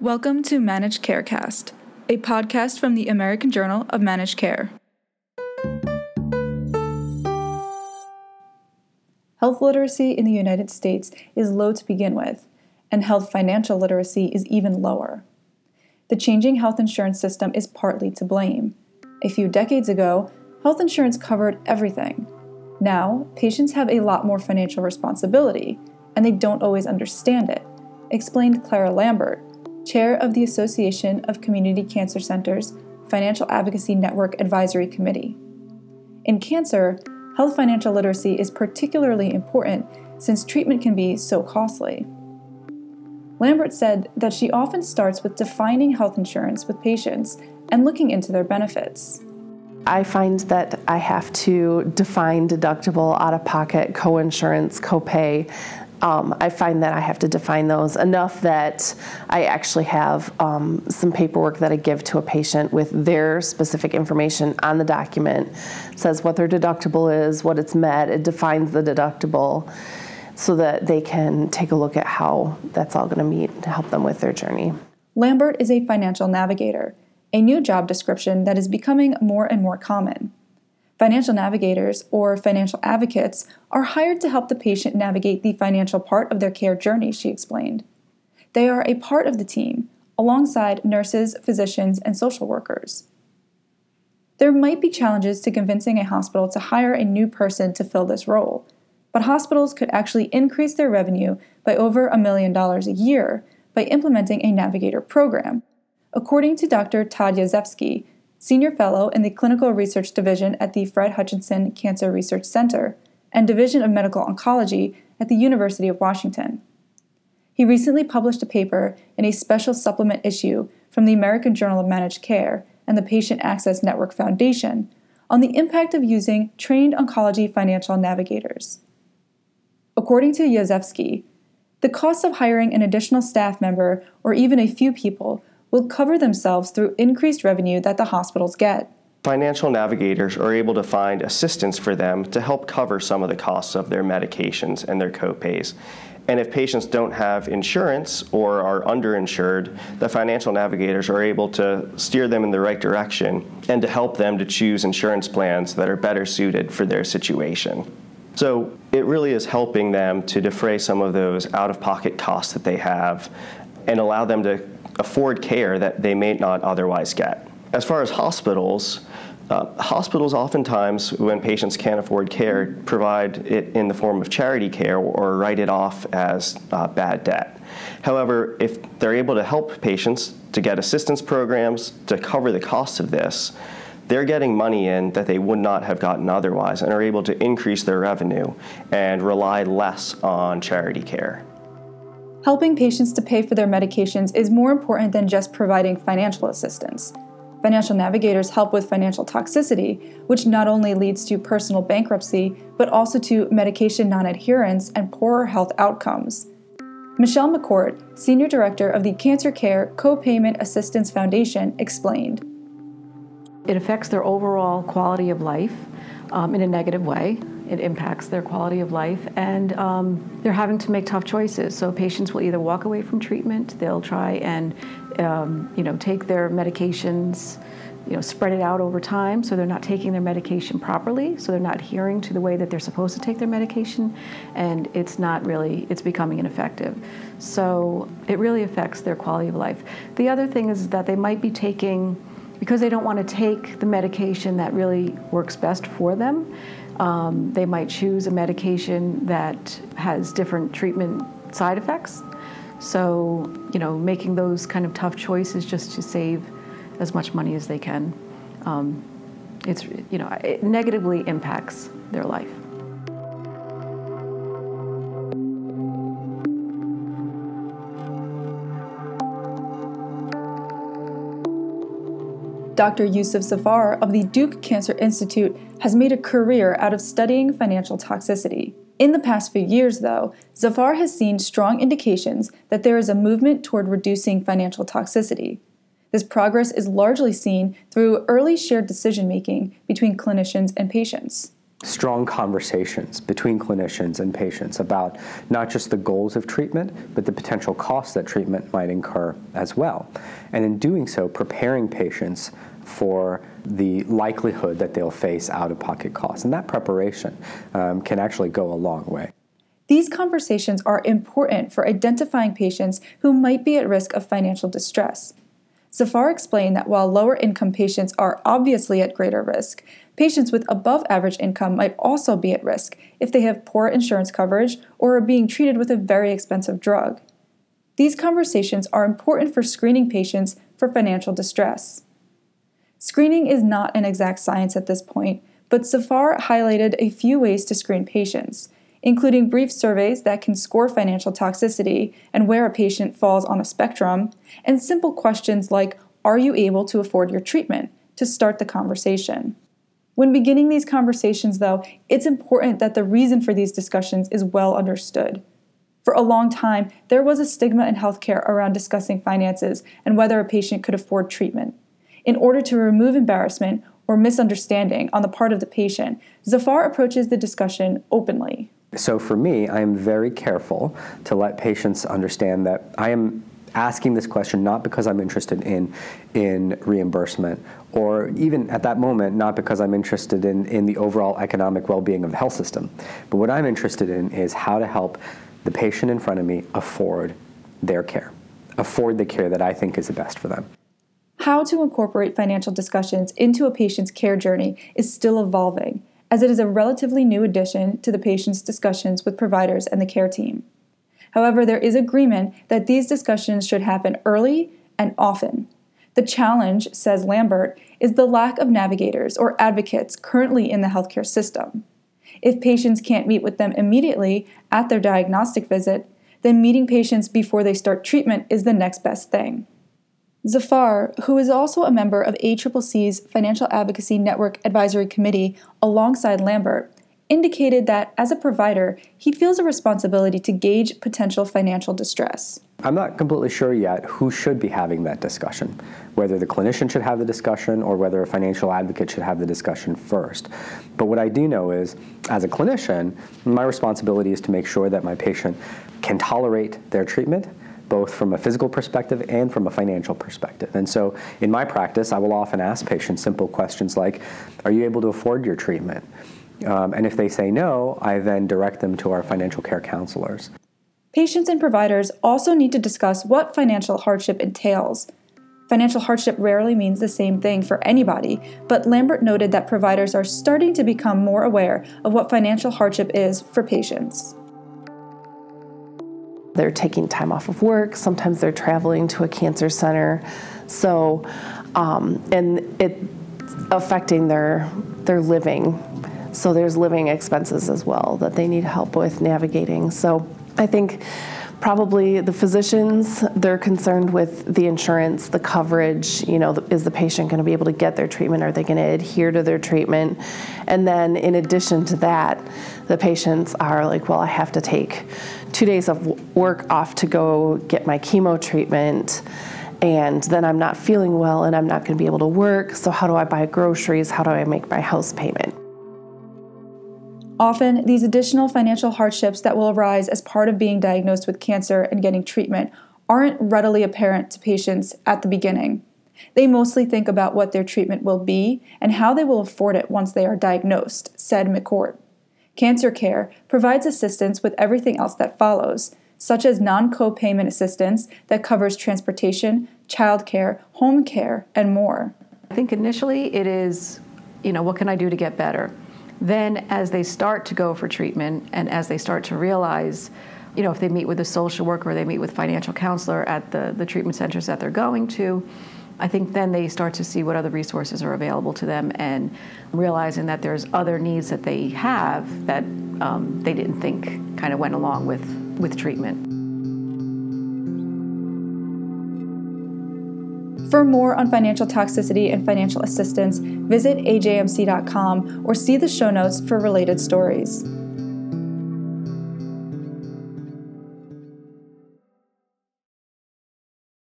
Welcome to Managed Carecast, a podcast from the American Journal of Managed Care. Health literacy in the United States is low to begin with, and health financial literacy is even lower. The changing health insurance system is partly to blame. A few decades ago, health insurance covered everything. Now, patients have a lot more financial responsibility, and they don't always understand it, explained Clara Lambert chair of the Association of Community Cancer Centers Financial Advocacy Network Advisory Committee. In cancer, health financial literacy is particularly important since treatment can be so costly. Lambert said that she often starts with defining health insurance with patients and looking into their benefits. I find that I have to define deductible, out of pocket, co-insurance, copay, um, I find that I have to define those enough that I actually have um, some paperwork that I give to a patient with their specific information on the document. It says what their deductible is, what it's met, it defines the deductible so that they can take a look at how that's all going to meet to help them with their journey. Lambert is a financial navigator, a new job description that is becoming more and more common. Financial navigators, or financial advocates, are hired to help the patient navigate the financial part of their care journey, she explained. They are a part of the team, alongside nurses, physicians, and social workers. There might be challenges to convincing a hospital to hire a new person to fill this role, but hospitals could actually increase their revenue by over a million dollars a year by implementing a navigator program, according to Dr. Todd Yezefski, Senior Fellow in the Clinical Research Division at the Fred Hutchinson Cancer Research Center and Division of Medical Oncology at the University of Washington. He recently published a paper in a special supplement issue from the American Journal of Managed Care and the Patient Access Network Foundation on the impact of using trained oncology financial navigators. According to Yezefski, the cost of hiring an additional staff member or even a few people will cover themselves through increased revenue that the hospitals get. Financial navigators are able to find assistance for them to help cover some of the costs of their medications and their copays. And if patients don't have insurance or are underinsured, the financial navigators are able to steer them in the right direction and to help them to choose insurance plans that are better suited for their situation. So it really is helping them to defray some of those out of pocket costs that they have and allow them to afford care that they may not otherwise get. As far as hospitals, uh, hospitals oftentimes, when patients can't afford care, provide it in the form of charity care or write it off as uh, bad debt. However, if they're able to help patients to get assistance programs to cover the cost of this, they're getting money in that they would not have gotten otherwise and are able to increase their revenue and rely less on charity care. Helping patients to pay for their medications is more important than just providing financial assistance. Financial navigators help with financial toxicity, which not only leads to personal bankruptcy, but also to medication non adherence and poorer health outcomes. Michelle McCourt, Senior Director of the Cancer Care Co-Payment Assistance Foundation, explained. It affects their overall quality of life um, in a negative way it impacts their quality of life, and um, they're having to make tough choices. So patients will either walk away from treatment, they'll try and um, you know take their medications, you know spread it out over time, so they're not taking their medication properly, so they're not adhering to the way that they're supposed to take their medication, and it's not really it's becoming ineffective. So it really affects their quality of life. The other thing is that they might be taking because they don't want to take the medication that really works best for them um, they might choose a medication that has different treatment side effects. So, you know, making those kind of tough choices just to save as much money as they can, um, it's, you know, it negatively impacts their life. Dr. Yousuf Zafar of the Duke Cancer Institute has made a career out of studying financial toxicity. In the past few years, though, Zafar has seen strong indications that there is a movement toward reducing financial toxicity. This progress is largely seen through early shared decision making between clinicians and patients. Strong conversations between clinicians and patients about not just the goals of treatment, but the potential costs that treatment might incur as well. And in doing so, preparing patients for the likelihood that they'll face out of pocket costs. And that preparation um, can actually go a long way. These conversations are important for identifying patients who might be at risk of financial distress. Zafar explained that while lower income patients are obviously at greater risk, patients with above average income might also be at risk if they have poor insurance coverage or are being treated with a very expensive drug. These conversations are important for screening patients for financial distress. Screening is not an exact science at this point, but Zafar highlighted a few ways to screen patients, including brief surveys that can score financial toxicity and where a patient falls on a spectrum, and simple questions like, Are you able to afford your treatment? to start the conversation. When beginning these conversations, though, it's important that the reason for these discussions is well understood. For a long time, there was a stigma in healthcare around discussing finances and whether a patient could afford treatment. In order to remove embarrassment or misunderstanding on the part of the patient, Zafar approaches the discussion openly. So for me, I am very careful to let patients understand that I am asking this question not because I'm interested in in reimbursement or even at that moment not because I'm interested in, in the overall economic well-being of the health system. But what I'm interested in is how to help the patient in front of me afford their care, afford the care that I think is the best for them. How to incorporate financial discussions into a patient's care journey is still evolving, as it is a relatively new addition to the patient's discussions with providers and the care team. However, there is agreement that these discussions should happen early and often. The challenge, says Lambert, is the lack of navigators or advocates currently in the healthcare system. If patients can't meet with them immediately at their diagnostic visit, then meeting patients before they start treatment is the next best thing. Zafar, who is also a member of ACCC's Financial Advocacy Network Advisory Committee alongside Lambert, indicated that as a provider, he feels a responsibility to gauge potential financial distress. I'm not completely sure yet who should be having that discussion, whether the clinician should have the discussion or whether a financial advocate should have the discussion first. But what I do know is, as a clinician, my responsibility is to make sure that my patient can tolerate their treatment both from a physical perspective and from a financial perspective. And so in my practice, I will often ask patients simple questions like Are you able to afford your treatment? Um, and if they say no, I then direct them to our financial care counselors. Patients and providers also need to discuss what financial hardship entails. Financial hardship rarely means the same thing for anybody, but Lambert noted that providers are starting to become more aware of what financial hardship is for patients. They're taking time off of work. Sometimes they're traveling to a cancer center. So, um, and it's affecting their their living. So there's living expenses as well that they need help with navigating. So I think probably the physicians they're concerned with the insurance the coverage you know is the patient going to be able to get their treatment are they going to adhere to their treatment and then in addition to that the patients are like well i have to take two days of work off to go get my chemo treatment and then i'm not feeling well and i'm not going to be able to work so how do i buy groceries how do i make my house payment Often, these additional financial hardships that will arise as part of being diagnosed with cancer and getting treatment aren't readily apparent to patients at the beginning. They mostly think about what their treatment will be and how they will afford it once they are diagnosed, said McCourt. Cancer care provides assistance with everything else that follows, such as non co payment assistance that covers transportation, childcare, home care, and more. I think initially it is, you know, what can I do to get better? Then, as they start to go for treatment and as they start to realize, you know, if they meet with a social worker or they meet with financial counselor at the, the treatment centers that they're going to, I think then they start to see what other resources are available to them and realizing that there's other needs that they have that um, they didn't think kind of went along with, with treatment. For more on financial toxicity and financial assistance, visit ajmc.com or see the show notes for related stories.